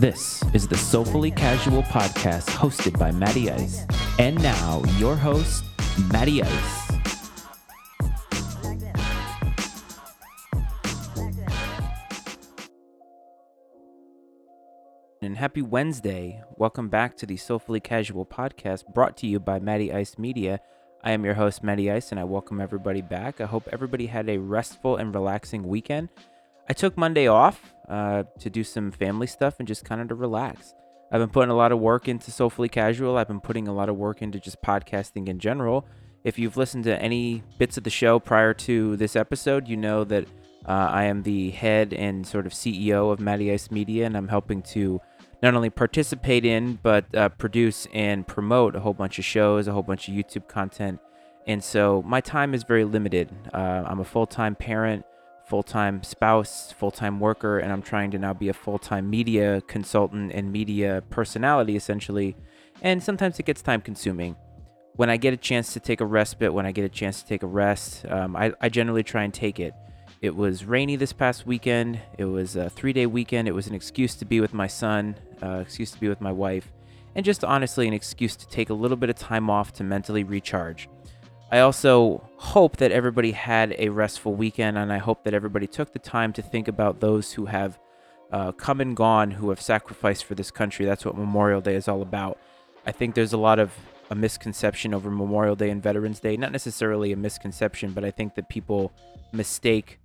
This is the Soulfully Casual podcast hosted by Matty Ice. And now, your host, Matty Ice. And happy Wednesday. Welcome back to the Soulfully Casual podcast brought to you by Matty Ice Media. I am your host, Matty Ice, and I welcome everybody back. I hope everybody had a restful and relaxing weekend. I took Monday off uh, to do some family stuff and just kind of to relax. I've been putting a lot of work into Soulfully Casual. I've been putting a lot of work into just podcasting in general. If you've listened to any bits of the show prior to this episode, you know that uh, I am the head and sort of CEO of Matty Ice Media, and I'm helping to not only participate in, but uh, produce and promote a whole bunch of shows, a whole bunch of YouTube content. And so my time is very limited. Uh, I'm a full time parent full time spouse, full time worker, and I'm trying to now be a full time media consultant and media personality essentially. And sometimes it gets time consuming. When I get a chance to take a respite, when I get a chance to take a rest, um, I, I generally try and take it. It was rainy this past weekend. It was a three day weekend. It was an excuse to be with my son, uh, excuse to be with my wife, and just honestly, an excuse to take a little bit of time off to mentally recharge. I also hope that everybody had a restful weekend, and I hope that everybody took the time to think about those who have uh, come and gone, who have sacrificed for this country. That's what Memorial Day is all about. I think there's a lot of a misconception over Memorial Day and Veterans Day. Not necessarily a misconception, but I think that people mistake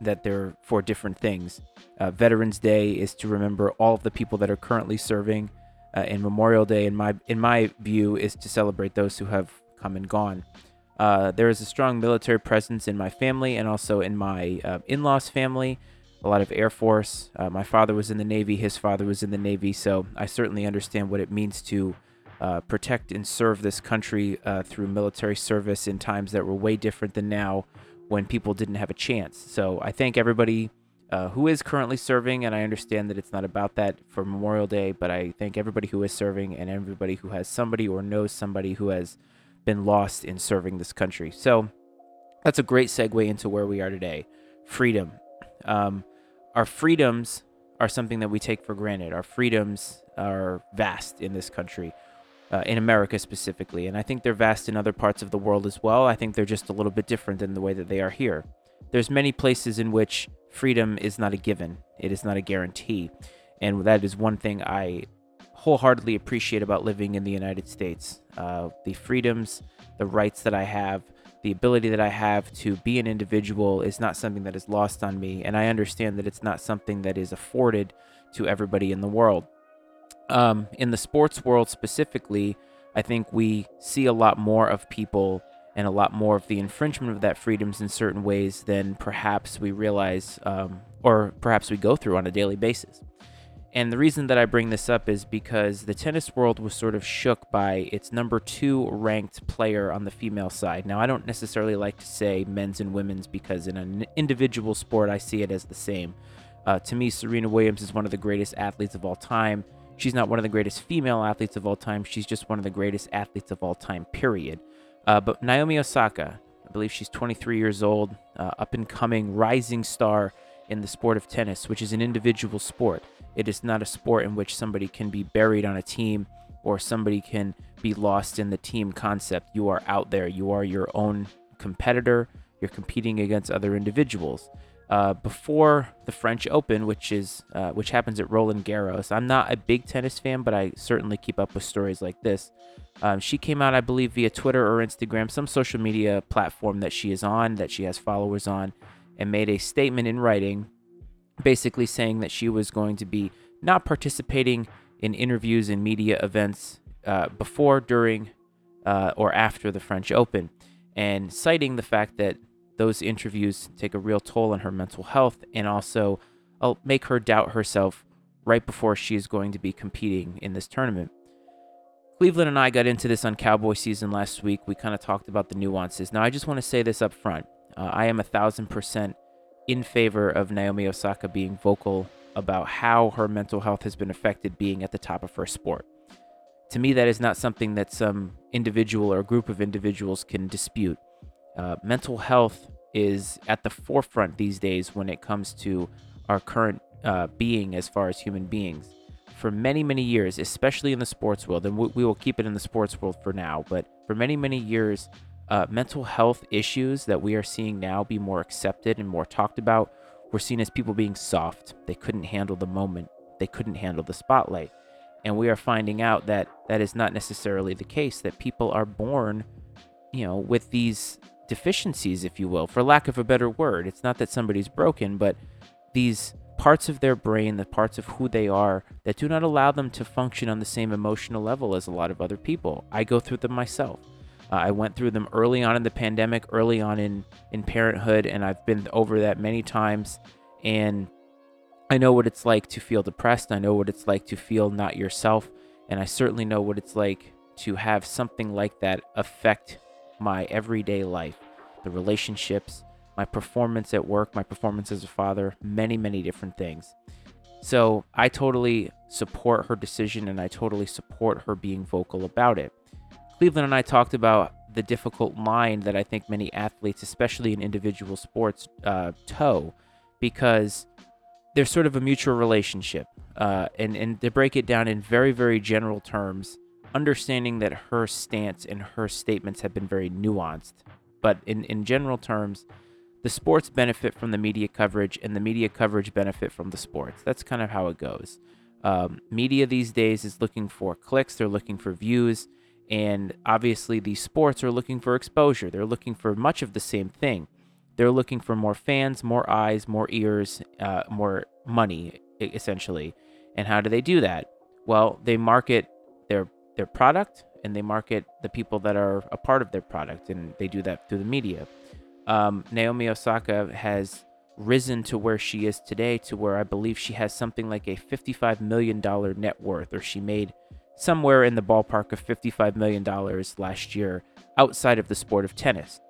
that they're for different things. Uh, Veterans Day is to remember all of the people that are currently serving, uh, and Memorial Day, in my in my view, is to celebrate those who have come and gone. Uh, there is a strong military presence in my family and also in my uh, in law's family. A lot of Air Force. Uh, my father was in the Navy, his father was in the Navy, so I certainly understand what it means to uh, protect and serve this country uh, through military service in times that were way different than now when people didn't have a chance. So I thank everybody uh, who is currently serving, and I understand that it's not about that for Memorial Day, but I thank everybody who is serving and everybody who has somebody or knows somebody who has been lost in serving this country. So that's a great segue into where we are today freedom. Um, our freedoms are something that we take for granted. Our freedoms are vast in this country, uh, in America specifically. And I think they're vast in other parts of the world as well. I think they're just a little bit different than the way that they are here. There's many places in which freedom is not a given, it is not a guarantee. And that is one thing I wholeheartedly appreciate about living in the United States. Uh, the freedoms, the rights that I have, the ability that I have to be an individual is not something that is lost on me. And I understand that it's not something that is afforded to everybody in the world. Um, in the sports world specifically, I think we see a lot more of people and a lot more of the infringement of that freedoms in certain ways than perhaps we realize um, or perhaps we go through on a daily basis. And the reason that I bring this up is because the tennis world was sort of shook by its number two ranked player on the female side. Now, I don't necessarily like to say men's and women's because in an individual sport, I see it as the same. Uh, to me, Serena Williams is one of the greatest athletes of all time. She's not one of the greatest female athletes of all time. She's just one of the greatest athletes of all time, period. Uh, but Naomi Osaka, I believe she's 23 years old, uh, up and coming rising star in the sport of tennis, which is an individual sport. It is not a sport in which somebody can be buried on a team or somebody can be lost in the team concept. You are out there, you are your own competitor, you're competing against other individuals. Uh, before the French Open, which is uh, which happens at Roland Garros. I'm not a big tennis fan, but I certainly keep up with stories like this. Um, she came out, I believe, via Twitter or Instagram, some social media platform that she is on, that she has followers on, and made a statement in writing basically saying that she was going to be not participating in interviews and media events uh, before, during, uh, or after the French Open, and citing the fact that those interviews take a real toll on her mental health and also uh, make her doubt herself right before she is going to be competing in this tournament. Cleveland and I got into this on Cowboy season last week. We kind of talked about the nuances. Now, I just want to say this up front. Uh, I am a thousand percent in favor of Naomi Osaka being vocal about how her mental health has been affected being at the top of her sport. To me, that is not something that some individual or group of individuals can dispute. Uh, mental health is at the forefront these days when it comes to our current uh, being as far as human beings. for many, many years, especially in the sports world, and we, we will keep it in the sports world for now, but for many, many years, uh, mental health issues that we are seeing now be more accepted and more talked about were seen as people being soft. They couldn't handle the moment, they couldn't handle the spotlight. And we are finding out that that is not necessarily the case, that people are born, you know, with these deficiencies, if you will, for lack of a better word. It's not that somebody's broken, but these parts of their brain, the parts of who they are, that do not allow them to function on the same emotional level as a lot of other people. I go through them myself. Uh, I went through them early on in the pandemic, early on in, in parenthood, and I've been over that many times. And I know what it's like to feel depressed. I know what it's like to feel not yourself. And I certainly know what it's like to have something like that affect my everyday life, the relationships, my performance at work, my performance as a father, many, many different things. So I totally support her decision and I totally support her being vocal about it. Cleveland and I talked about the difficult line that I think many athletes, especially in individual sports, uh, toe because there's sort of a mutual relationship. Uh, and, and to break it down in very, very general terms, understanding that her stance and her statements have been very nuanced. But in, in general terms, the sports benefit from the media coverage and the media coverage benefit from the sports. That's kind of how it goes. Um, media these days is looking for clicks, they're looking for views, and obviously these sports are looking for exposure. They're looking for much of the same thing. They're looking for more fans, more eyes, more ears, uh, more money, essentially. And how do they do that? Well, they market their their product and they market the people that are a part of their product, and they do that through the media um, Naomi Osaka has risen to where she is today, to where I believe she has something like a $55 million net worth, or she made somewhere in the ballpark of $55 million last year outside of the sport of tennis.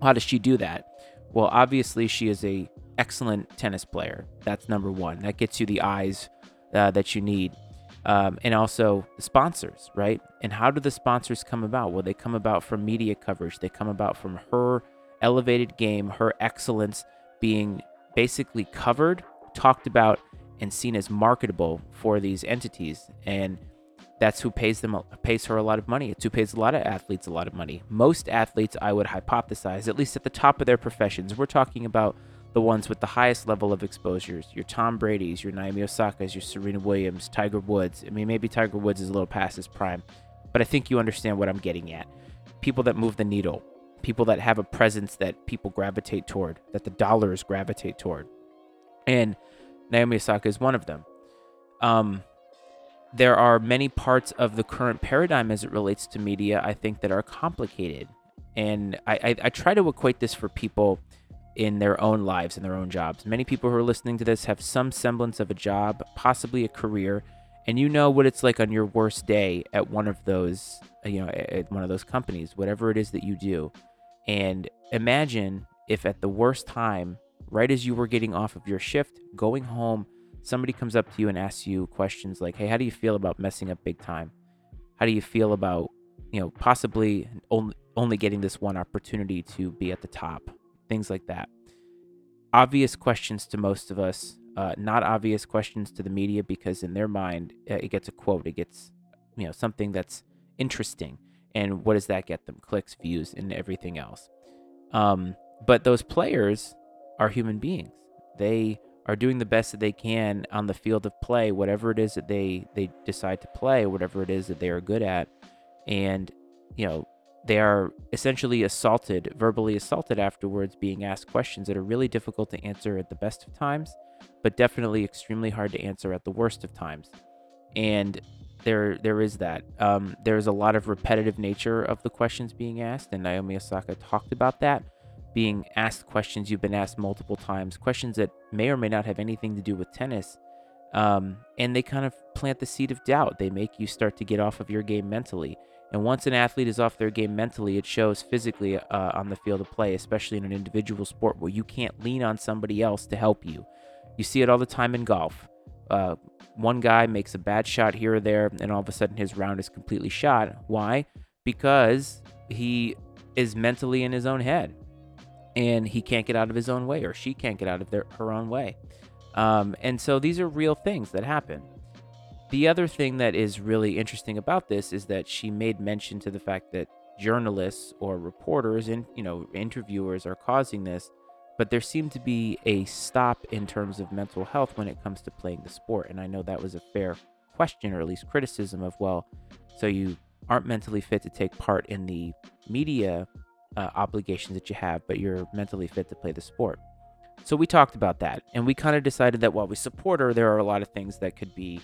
How does she do that? Well, obviously, she is a excellent tennis player. That's number one. That gets you the eyes uh, that you need. Um, and also the sponsors, right? And how do the sponsors come about? Well, they come about from media coverage. They come about from her elevated game, her excellence being basically covered, talked about, and seen as marketable for these entities. And that's who pays them pays her a lot of money. It's who pays a lot of athletes a lot of money. Most athletes, I would hypothesize, at least at the top of their professions, we're talking about the ones with the highest level of exposures. Your Tom Brady's, your Naomi Osaka's, your Serena Williams, Tiger Woods. I mean, maybe Tiger Woods is a little past his prime, but I think you understand what I'm getting at. People that move the needle, people that have a presence that people gravitate toward, that the dollars gravitate toward. And Naomi Osaka is one of them. Um, there are many parts of the current paradigm as it relates to media, I think, that are complicated. And I, I, I try to equate this for people in their own lives and their own jobs. Many people who are listening to this have some semblance of a job, possibly a career, and you know what it's like on your worst day at one of those, uh, you know, at one of those companies, whatever it is that you do. And imagine if at the worst time, right as you were getting off of your shift, going home, somebody comes up to you and asks you questions like, "Hey, how do you feel about messing up big time? How do you feel about, you know, possibly only only getting this one opportunity to be at the top?" Things like that. Obvious questions to most of us, uh, not obvious questions to the media because in their mind, uh, it gets a quote, it gets, you know, something that's interesting. And what does that get them? Clicks, views, and everything else. Um, but those players are human beings. They are doing the best that they can on the field of play, whatever it is that they they decide to play, whatever it is that they are good at, and you know they are essentially assaulted, verbally assaulted afterwards, being asked questions that are really difficult to answer at the best of times, but definitely extremely hard to answer at the worst of times. And there there is that. Um, there's a lot of repetitive nature of the questions being asked, and Naomi Osaka talked about that. Being asked questions you've been asked multiple times, questions that may or may not have anything to do with tennis, um, and they kind of plant the seed of doubt. They make you start to get off of your game mentally. And once an athlete is off their game mentally, it shows physically uh, on the field of play, especially in an individual sport where you can't lean on somebody else to help you. You see it all the time in golf. Uh, one guy makes a bad shot here or there, and all of a sudden his round is completely shot. Why? Because he is mentally in his own head and he can't get out of his own way, or she can't get out of their, her own way. Um, and so these are real things that happen. the other thing that is really interesting about this is that she made mention to the fact that journalists or reporters and you know interviewers are causing this but there seemed to be a stop in terms of mental health when it comes to playing the sport and i know that was a fair question or at least criticism of well so you aren't mentally fit to take part in the media uh, obligations that you have but you're mentally fit to play the sport. So we talked about that and we kind of decided that while we support her there are a lot of things that could be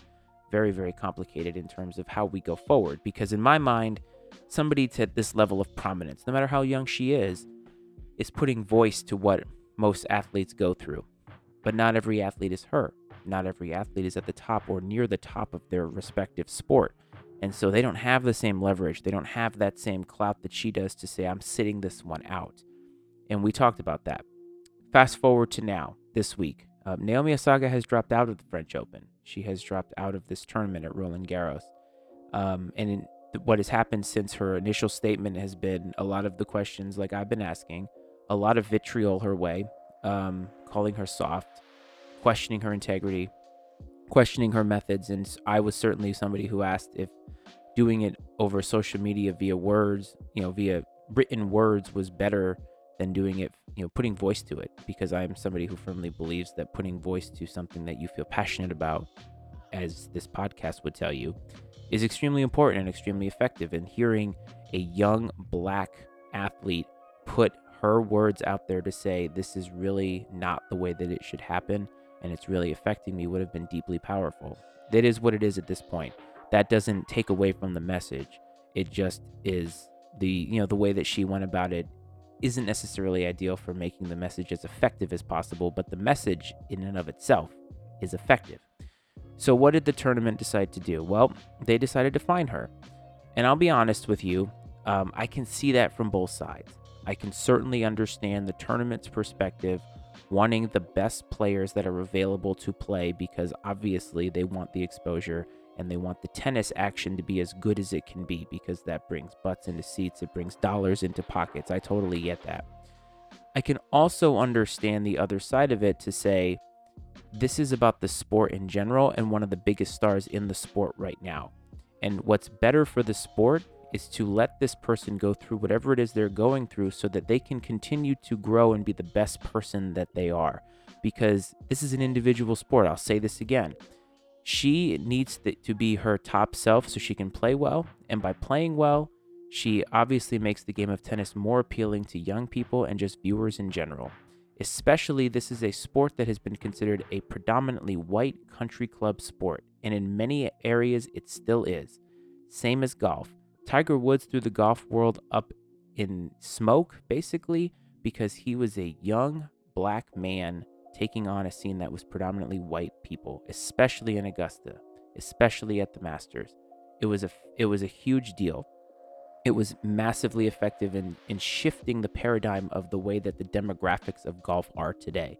very very complicated in terms of how we go forward because in my mind somebody to this level of prominence no matter how young she is is putting voice to what most athletes go through. But not every athlete is her. Not every athlete is at the top or near the top of their respective sport and so they don't have the same leverage. They don't have that same clout that she does to say i'm sitting this one out. And we talked about that. Fast forward to now this week uh, naomi osaka has dropped out of the french open. She has dropped out of this tournament at Roland Garros. Um, and in, what has happened since her initial statement has been a lot of the questions, like I've been asking, a lot of vitriol her way, um, calling her soft, questioning her integrity, questioning her methods. And I was certainly somebody who asked if doing it over social media via words, you know, via written words was better than doing it, you know, putting voice to it because I am somebody who firmly believes that putting voice to something that you feel passionate about, as this podcast would tell you, is extremely important and extremely effective. And hearing a young black athlete put her words out there to say, this is really not the way that it should happen and it's really affecting me would have been deeply powerful. That is what it is at this point. That doesn't take away from the message. It just is the you know the way that she went about it isn't necessarily ideal for making the message as effective as possible, but the message in and of itself is effective. So, what did the tournament decide to do? Well, they decided to fine her. And I'll be honest with you, um, I can see that from both sides. I can certainly understand the tournament's perspective, wanting the best players that are available to play because obviously they want the exposure and they want the tennis action to be as good as it can be because that brings butts into seats, it brings dollars into pockets. I totally get that. I can also understand the other side of it to say this is about the sport in general and one of the biggest stars in the sport right now. And what's better for the sport is to let this person go through whatever it is they're going through so that they can continue to grow and be the best person that they are. Because this is an individual sport. I'll say this again she needs to be her top self so she can play well. And by playing well, she obviously makes the game of tennis more appealing to young people and just viewers in general. Especially, this is a sport that has been considered a predominantly white country club sport, and in many areas it still is. Same as golf. Tiger Woods threw the golf world up in smoke, basically, because he was a young black man taking on a scene that was predominantly white people, especially in Augusta, especially at the Masters. It was a it was a huge deal. It was massively effective in in shifting the paradigm of the way that the demographics of golf are today.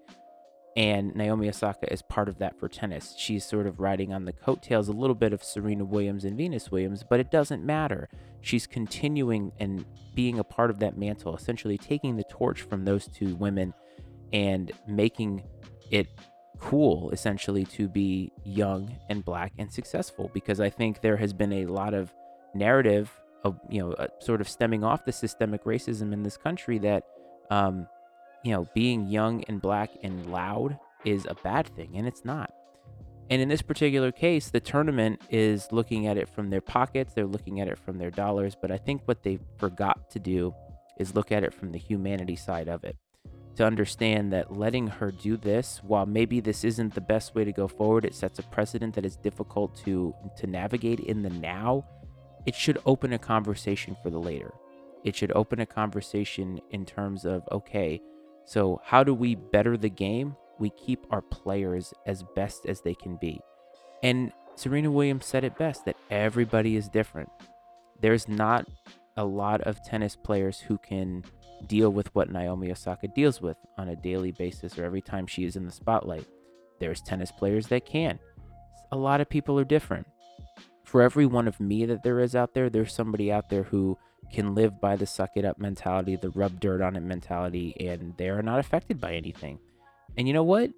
And Naomi Osaka is part of that for tennis. She's sort of riding on the coattails a little bit of Serena Williams and Venus Williams, but it doesn't matter. She's continuing and being a part of that mantle, essentially taking the torch from those two women and making it cool essentially to be young and black and successful because I think there has been a lot of narrative of you know uh, sort of stemming off the systemic racism in this country that um you know being young and black and loud is a bad thing and it's not. And in this particular case, the tournament is looking at it from their pockets, they're looking at it from their dollars, but I think what they forgot to do is look at it from the humanity side of it to understand that letting her do this, while maybe this isn't the best way to go forward, it sets a precedent that is difficult to to navigate in the now. It should open a conversation for the later. It should open a conversation in terms of okay, so how do we better the game? We keep our players as best as they can be. And Serena Williams said it best that everybody is different. There's not a lot of tennis players who can deal with what Naomi Osaka deals with on a daily basis or every time she is in the spotlight. There's tennis players that can. A lot of people are different. For every one of me that there is out there, there's somebody out there who can live by the suck it up mentality, the rub dirt on it mentality, and they are not affected by anything. And you know what?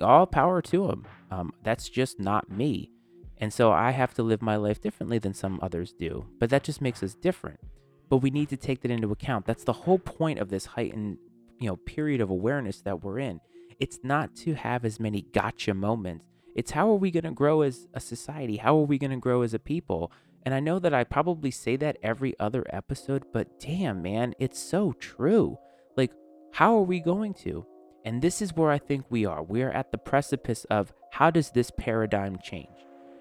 All power to them. Um, that's just not me. And so I have to live my life differently than some others do. But that just makes us different. But we need to take that into account. That's the whole point of this heightened, you know, period of awareness that we're in. It's not to have as many gotcha moments. It's how are we going to grow as a society? How are we going to grow as a people? And I know that I probably say that every other episode, but damn, man, it's so true. Like, how are we going to? And this is where I think we are. We are at the precipice of how does this paradigm change?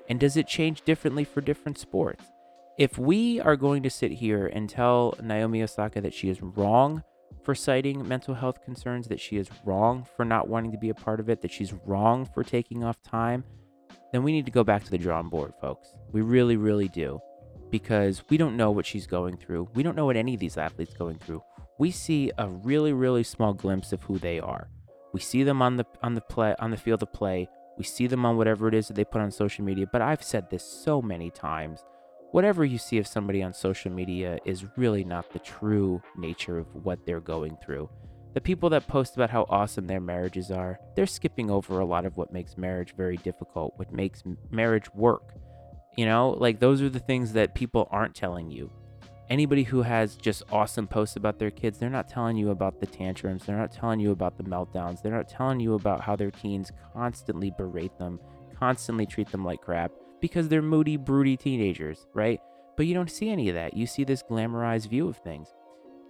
And does it change differently for different sports? If we are going to sit here and tell Naomi Osaka that she is wrong for citing mental health concerns, that she is wrong for not wanting to be a part of it, that she's wrong for taking off time, then we need to go back to the drawing board, folks. We really, really do. Because we don't know what she's going through. We don't know what any of these athletes going through. We see a really, really small glimpse of who they are. We see them on the on the play on the field of play. We see them on whatever it is that they put on social media. But I've said this so many times. Whatever you see of somebody on social media is really not the true nature of what they're going through. The people that post about how awesome their marriages are, they're skipping over a lot of what makes marriage very difficult, what makes marriage work. You know, like those are the things that people aren't telling you. Anybody who has just awesome posts about their kids, they're not telling you about the tantrums. They're not telling you about the meltdowns. They're not telling you about how their teens constantly berate them, constantly treat them like crap because they're moody, broody teenagers, right? But you don't see any of that. You see this glamorized view of things.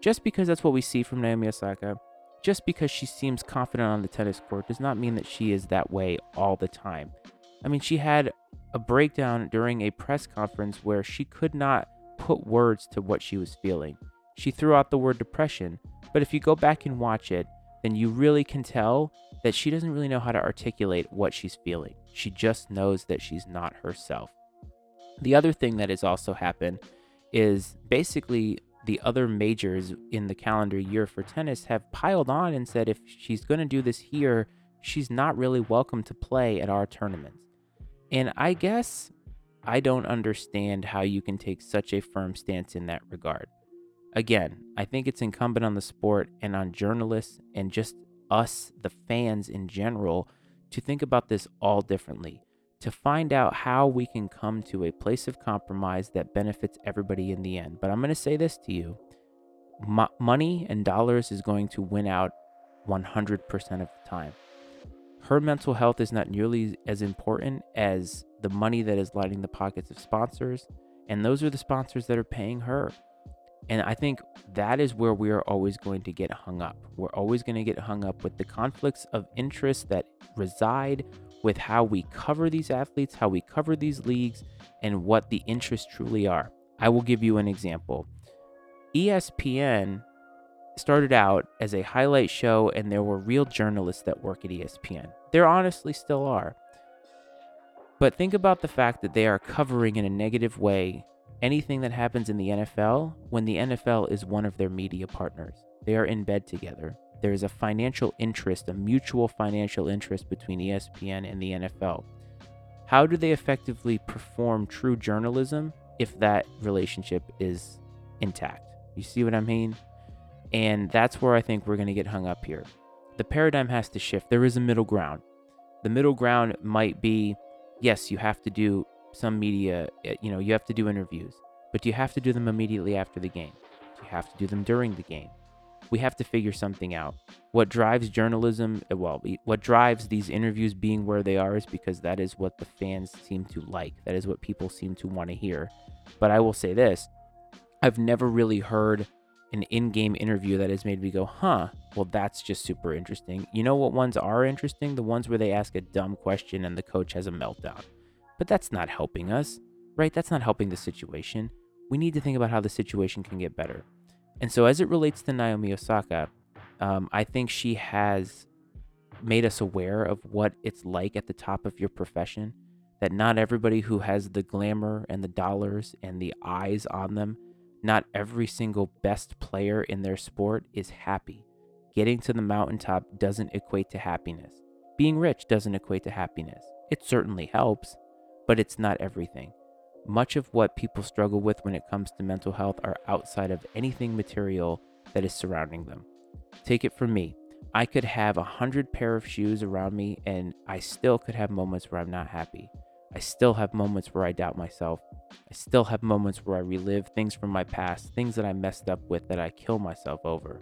Just because that's what we see from Naomi Osaka, just because she seems confident on the tennis court, does not mean that she is that way all the time. I mean, she had a breakdown during a press conference where she could not put words to what she was feeling. She threw out the word depression, but if you go back and watch it, then you really can tell that she doesn't really know how to articulate what she's feeling. She just knows that she's not herself. The other thing that has also happened is basically the other majors in the calendar year for tennis have piled on and said if she's going to do this here, she's not really welcome to play at our tournaments. And I guess I don't understand how you can take such a firm stance in that regard. Again, I think it's incumbent on the sport and on journalists and just us, the fans in general, to think about this all differently, to find out how we can come to a place of compromise that benefits everybody in the end. But I'm going to say this to you Mo- money and dollars is going to win out 100% of the time. Her mental health is not nearly as important as the money that is lining the pockets of sponsors, and those are the sponsors that are paying her. And I think that is where we are always going to get hung up. We're always going to get hung up with the conflicts of interest that reside with how we cover these athletes, how we cover these leagues, and what the interests truly are. I will give you an example. ESPN started out as a highlight show, and there were real journalists that work at ESPN. There honestly still are. But think about the fact that they are covering in a negative way anything that happens in the NFL when the NFL is one of their media partners. They are in bed together. There is a financial interest, a mutual financial interest between ESPN and the NFL. How do they effectively perform true journalism if that relationship is intact? You see what I mean? And that's where I think we're going to get hung up here. The paradigm has to shift. There is a middle ground. The middle ground might be yes, you have to do some media, you know, you have to do interviews, but do you have to do them immediately after the game? Do you have to do them during the game? We have to figure something out. What drives journalism, eh, well, what drives these interviews being where they are is because that is what the fans seem to like. That is what people seem to want to hear. But I will say this I've never really heard an in game interview that has made me go, huh, well, that's just super interesting. You know what ones are interesting? The ones where they ask a dumb question and the coach has a meltdown. But that's not helping us, right? That's not helping the situation. We need to think about how the situation can get better. And so, as it relates to Naomi Osaka, um, I think she has made us aware of what it's like at the top of your profession. That not everybody who has the glamour and the dollars and the eyes on them, not every single best player in their sport is happy. Getting to the mountaintop doesn't equate to happiness. Being rich doesn't equate to happiness. It certainly helps, but it's not everything. Much of what people struggle with when it comes to mental health are outside of anything material that is surrounding them. Take it from me. I could have a hundred pair of shoes around me and I still could have moments where I'm not happy. I still have moments where I doubt myself. I still have moments where I relive things from my past, things that I messed up with that I kill myself over.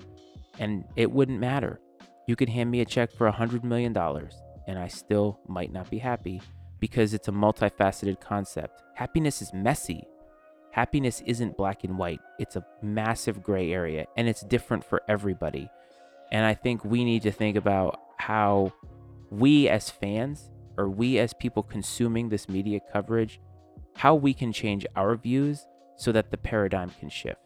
And it wouldn't matter. You could hand me a check for a $100 million, and I still might not be happy because it's a multifaceted concept. Happiness is messy. Happiness isn't black and white, it's a massive gray area, and it's different for everybody. And I think we need to think about how we as fans or we as people consuming this media coverage, how we can change our views so that the paradigm can shift,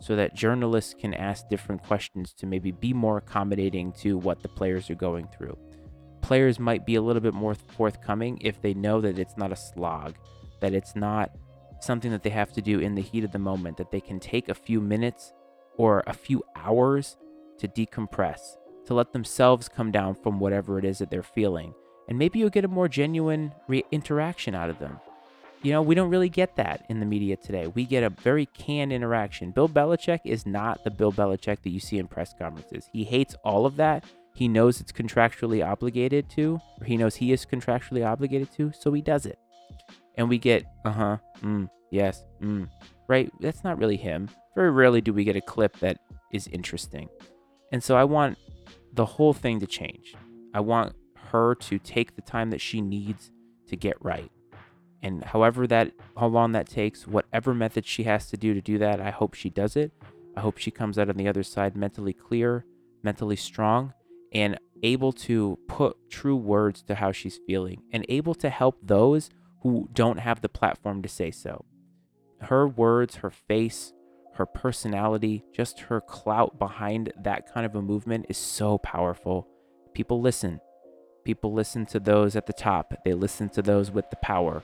so that journalists can ask different questions to maybe be more accommodating to what the players are going through. Players might be a little bit more forthcoming if they know that it's not a slog, that it's not something that they have to do in the heat of the moment, that they can take a few minutes or a few hours to decompress, to let themselves come down from whatever it is that they're feeling. And maybe you'll get a more genuine re- interaction out of them. You know, we don't really get that in the media today. We get a very canned interaction. Bill Belichick is not the Bill Belichick that you see in press conferences. He hates all of that. He knows it's contractually obligated to, or he knows he is contractually obligated to, so he does it. And we get, uh huh, mm, yes, mm, right? That's not really him. Very rarely do we get a clip that is interesting. And so I want the whole thing to change. I want her to take the time that she needs to get right. And however that how long that takes, whatever method she has to do to do that, I hope she does it. I hope she comes out on the other side mentally clear, mentally strong, and able to put true words to how she's feeling and able to help those who don't have the platform to say so. Her words, her face, her personality, just her clout behind that kind of a movement is so powerful. People listen. People listen to those at the top, they listen to those with the power.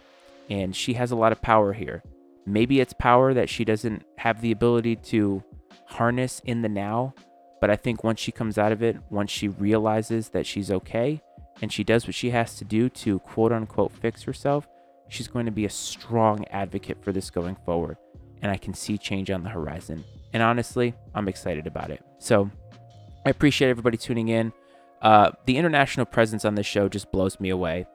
And she has a lot of power here. Maybe it's power that she doesn't have the ability to harness in the now, but I think once she comes out of it, once she realizes that she's okay and she does what she has to do to quote unquote fix herself, she's going to be a strong advocate for this going forward and I can see change on the horizon. And honestly, I'm excited about it. So I appreciate everybody tuning in. Uh, the international presence on this show just blows me away.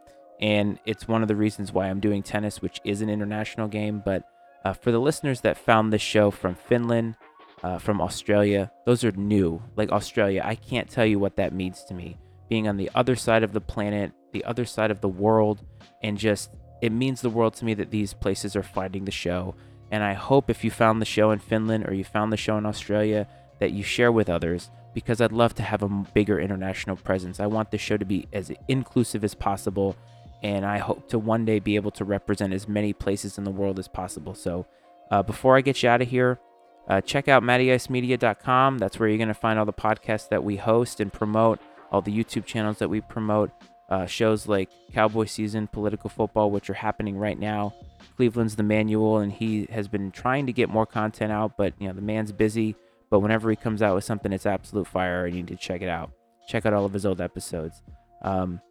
And it's one of the reasons why I'm doing tennis, which is an international game. But uh, for the listeners that found this show from Finland, uh, from Australia, those are new. Like Australia, I can't tell you what that means to me. Being on the other side of the planet, the other side of the world, and just it means the world to me that these places are finding the show and I hope if you found the show in Finland or you found the show in Australia that you share with others because I'd love to have a bigger international presence. I want the show to be as inclusive as possible. And I hope to one day be able to represent as many places in the world as possible. So uh, before I get you out of here, uh, check out mattyicemedia.com. That's where you're going to find all the podcasts that we host and promote, all the YouTube channels that we promote, uh, shows like Cowboy Season, Political Football, which are happening right now. Cleveland's the manual, and he has been trying to get more content out, but you know the man's busy. But whenever he comes out with something, it's absolute fire, and you need to check it out. Check out all of his old episodes. Um,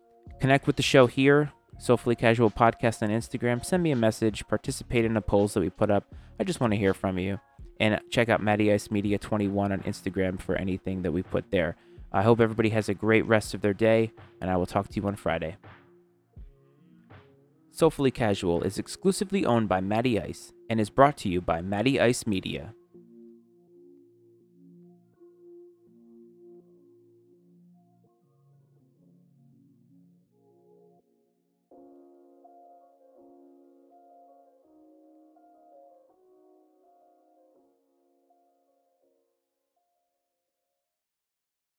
connect with the show here, Soulfully Casual Podcast on Instagram. Send me a message. Participate in the polls that we put up. I just want to hear from you. And check out Matty Ice Media 21 on Instagram for anything that we put there. I hope everybody has a great rest of their day, and I will talk to you on Friday. Soulfully Casual is exclusively owned by Matty Ice and is brought to you by Matty Ice Media.